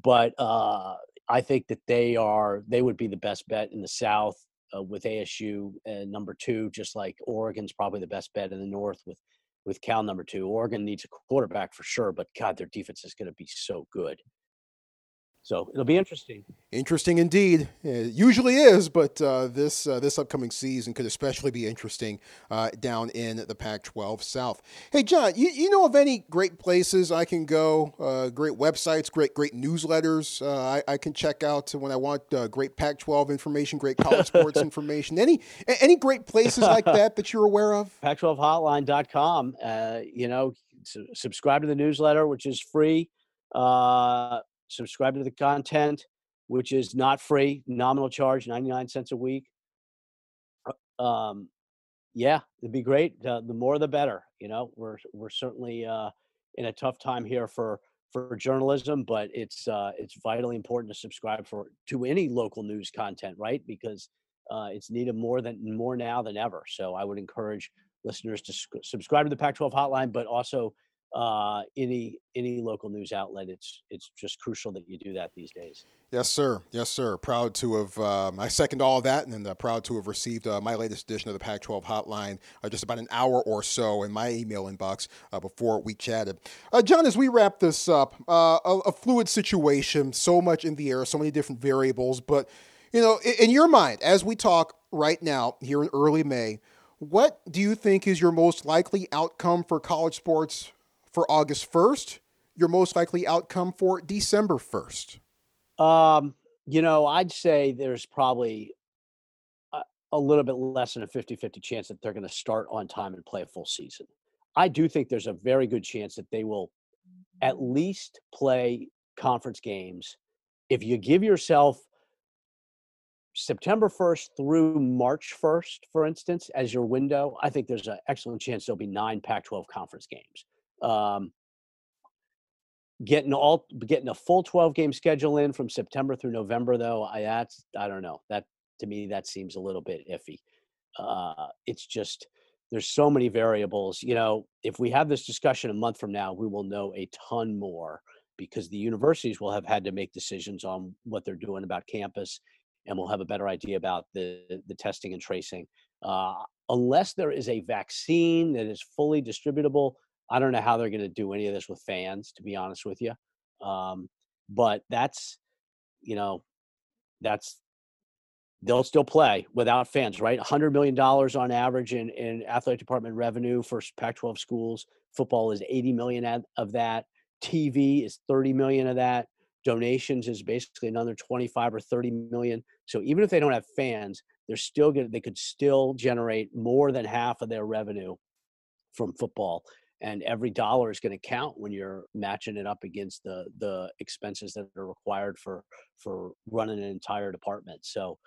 but uh, I think that they are they would be the best bet in the South uh, with ASU and number two, just like Oregon's probably the best bet in the North with with Cal number two. Oregon needs a quarterback for sure, but God, their defense is going to be so good. So it'll be interesting.
Interesting indeed. It usually is, but uh, this uh, this upcoming season could especially be interesting uh, down in the Pac-12 South. Hey, Jon, you, you know of any great places I can go? Uh, great websites, great great newsletters uh, I, I, can check out when I want uh, great Pac-12 information, great college sports information. Any any great places like that that you're aware of?
Pac12hotline.com. you know, subscribe to the newsletter, which is free. Uh, subscribe to the content, which is not free, nominal charge, 99 cents a week. Uh, um, yeah, it'd be great. The more, the better. You know, we're we're certainly uh, in a tough time here for for journalism, but it's uh, it's vitally important to subscribe for to any local news content, right? Because uh, it's needed more than more now than ever. So I would encourage listeners to subscribe to the Pac-12 Hotline, but also uh, any any local news outlet. It's it's just crucial that you do that these days.
Yes, sir. Yes, sir. Proud to have um, I second all of that, and then uh, proud to have received uh, my latest edition of the Pac-12 Hotline uh, just about an hour or so in my email inbox uh, before we chatted. Uh, Jon, as we wrap this up, a, a, fluid situation, so much in the air, so many different variables, but you know, in, in your mind, as we talk right now here in early May. What do you think is your most likely outcome for college sports for August 1st, your most likely outcome for December 1st?
Um, you know, I'd say there's probably a, a little bit less than a 50 50 chance that they're going to start on time and play a full season. I do think there's a very good chance that they will at least play conference games. If you give yourself September 1st through March 1st, for instance, as your window, I think there's an excellent chance there'll be nine Pac 12 conference games. Um, getting all getting a full 12 game schedule in from September through November though, I that's I don't know. That to me that seems a little bit iffy. Uh, it's just there's so many variables. You know, if we have this discussion a month from now, we will know a ton more because the universities will have had to make decisions on what they're doing about campus and we'll have a better idea about the, the testing and tracing. Uh, unless there is a vaccine that is fully distributable, I don't know how they're going to do any of this with fans, to be honest with you. Um, but that's, you know, that's they'll still play without fans, right? $100 million on average in, in athletic department revenue for Pac 12 schools. Football is 80 million of that. TV is 30 million of that. Donations is basically another 25 or 30 million. So even if they don't have fans, they're still going they could still generate more than half of their revenue from football. And every dollar is going to count when you're matching it up against the the expenses that are required for for running an entire department. So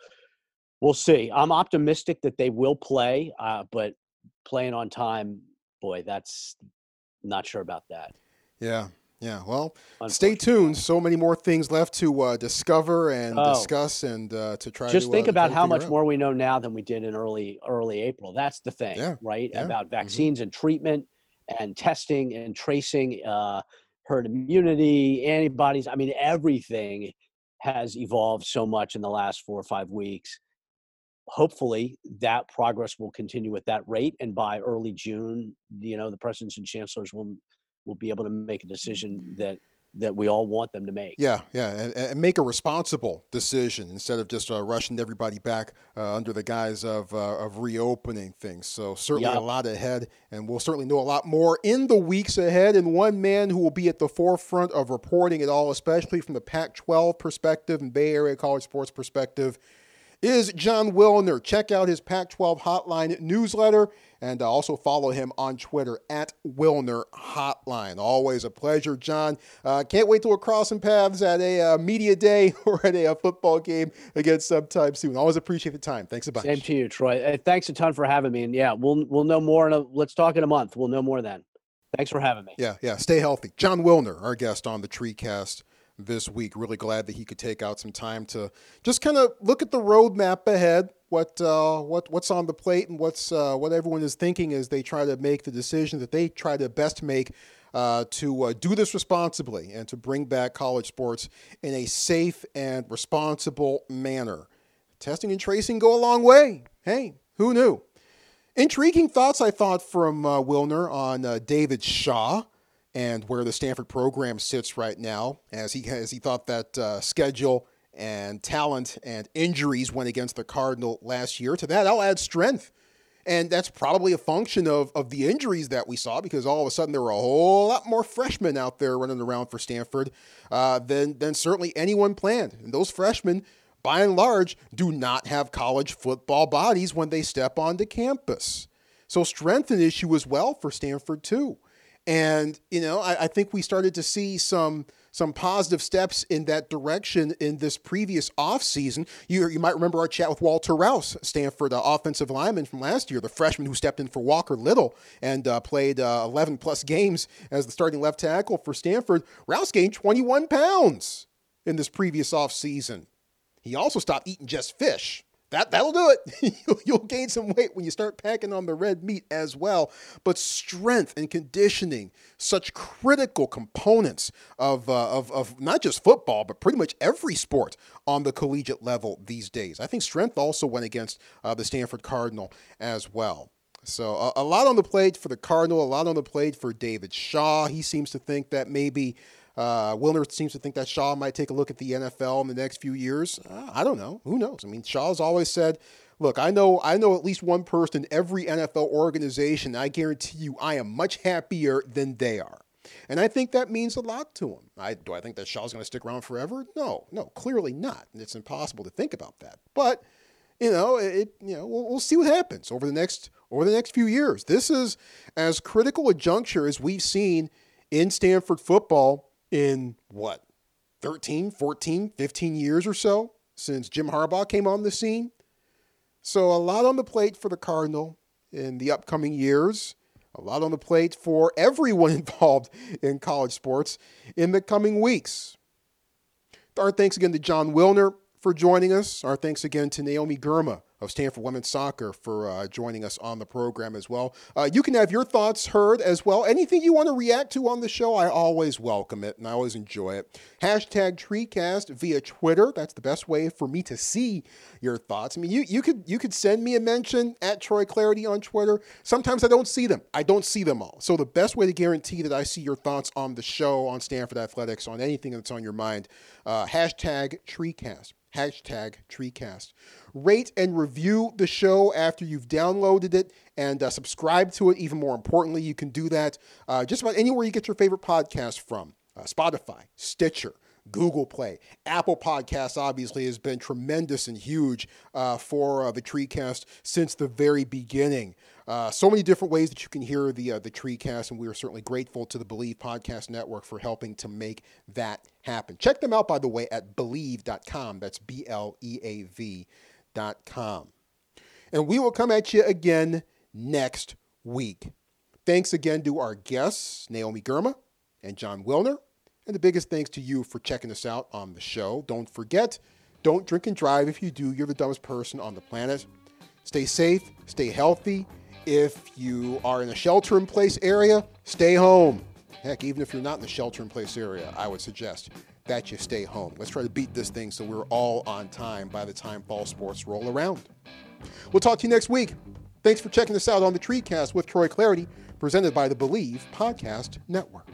we'll see. I'm optimistic that they will play, uh, but playing on time, boy, that's not sure about that.
Yeah. Yeah, well, stay tuned. So many more things left to uh, discover and oh. discuss, and uh, to try.
Just
to,
think
uh,
about how much out. more we know now than we did in early early April. That's the thing,
yeah.
right?
Yeah.
About mm-hmm. vaccines mm-hmm. and treatment and testing and tracing, uh, herd immunity, antibodies. I mean, everything has evolved so much in the last four or five weeks hopefully that progress will continue at that rate and by early june you know the presidents and chancellors will will be able to make a decision that that we all want them to make.
Yeah, yeah, and, and make a responsible decision instead of just uh, rushing everybody back uh, under the guise of uh, of reopening things. So certainly yep. a lot ahead, and we'll certainly know a lot more in the weeks ahead. And one man who will be at the forefront of reporting it all, especially from the Pac-12 perspective and Bay Area college sports perspective, is Jon Wilner. Check out his Pac 12 Hotline newsletter and uh, also follow him on Twitter at Wilner Hotline. Always a pleasure, Jon. Uh, can't wait till we're crossing paths at a uh, media day or at a, a, football game again sometime soon. Always appreciate the time. Thanks a bunch.
Same to you, Troy. thanks a ton for having me. And yeah, we'll we'll know more. In a, let's talk in a month. We'll know more then. Thanks for having me.
Yeah, yeah. Stay healthy. Jon Wilner, our guest on the TreeCast this week. Really glad that he could take out some time to just kind of look at the roadmap ahead, what uh, what what's on the plate, and what's uh, what everyone is thinking as they try to make the decision that they try to best make uh, to uh, do this responsibly and to bring back college sports in a safe and responsible manner. Testing and tracing go a long way. Hey, who knew? Intriguing thoughts, I thought, from uh, Wilner on uh, David Shaw and where the Stanford program sits right now, as he as he thought that uh, schedule and talent and injuries went against the Cardinal last year. To that, I'll add strength. And that's probably a function of, of the injuries that we saw because all of a sudden there were a whole lot more freshmen out there running around for Stanford uh, than, than certainly anyone planned. And those freshmen, by and large, do not have college football bodies when they step onto campus. So, strength an issue as well for Stanford, too. And you know, I, I, think we started to see some some positive steps in that direction in this previous offseason. You you might remember our chat with Walter Rouse, Stanford uh, offensive lineman from last year, the freshman who stepped in for Walker Little and uh, played uh, 11 plus games as the starting left tackle for Stanford. Rouse gained 21 pounds in this previous offseason. He also stopped eating just fish that that'll do it. you'll, gain some weight when you start packing on the red meat as well. But strength and conditioning, such critical components of uh, of of not just football, but pretty much every sport on the collegiate level these days. I think strength also went against uh, the Stanford Cardinal as well. So a, lot on the plate for the Cardinal, a lot on the plate for David Shaw. He seems to think that maybe uh, Wilner seems to think that Shaw might take a look at the NFL in the next few years. Uh, I don't know. Who knows? I mean, Shaw's always said, "Look, I know, I know at least one person in every NFL organization. I guarantee you, I am much happier than they are." And I think that means a lot to him. I, do I think that Shaw's going to stick around forever? No, no, clearly not. It's impossible to think about that. But you know, it, you know, we'll, we'll, see what happens over the next over the next few years. This is as critical a juncture as we've seen in Stanford football in what, 13, 14, 15 years or so since Jim Harbaugh came on the scene. So, a lot on the plate for the Cardinal in the upcoming years, a lot on the plate for everyone involved in college sports in the coming weeks. Our thanks again to Jon Wilner for joining us. Our thanks again to Naomi Girma of Stanford Women's Soccer, for uh, joining us on the program as well. Uh, you can have your thoughts heard as well. Anything you want to react to on the show, I always welcome it and I always enjoy it. Hashtag TreeCast via Twitter. That's the best way for me to see your thoughts. I mean, you, you could you could send me a mention at Troy Clardy on Twitter. Sometimes I don't see them. I don't see them all. So the best way to guarantee that I see your thoughts on the show, on Stanford Athletics, on anything that's on your mind, uh, hashtag TreeCast. Hashtag TreeCast. Rate and review the show after you've downloaded it and uh, subscribe to it. Even more importantly, you can do that uh, just about anywhere you get your favorite podcast from uh, Spotify, Stitcher, Google Play. Apple Podcasts obviously has been tremendous and huge uh, for uh, the TreeCast since the very beginning. Uh, so many different ways that you can hear the uh, the TreeCast, and we are certainly grateful to the Bleav Podcast Network for helping to make that happen. Check them out, by the way, at Bleav.com. That's B L E A V.com. And we will come at you again next week. Thanks again to our guests, Naomi Girma and Jon Wilner. And the biggest thanks to you for checking us out on the show. Don't forget, don't drink and drive. If you do, you're the dumbest person on the planet. Stay safe, stay healthy. If you are in a shelter in place area, stay home. Heck, even if you're not in the shelter in place area, I would suggest that you stay home. Let's try to beat this thing so we're all on time by the time fall sports roll around. We'll talk to you next week. Thanks for checking us out on the TreeCast with Troy Clardy, presented by the Bleav Podcast Network.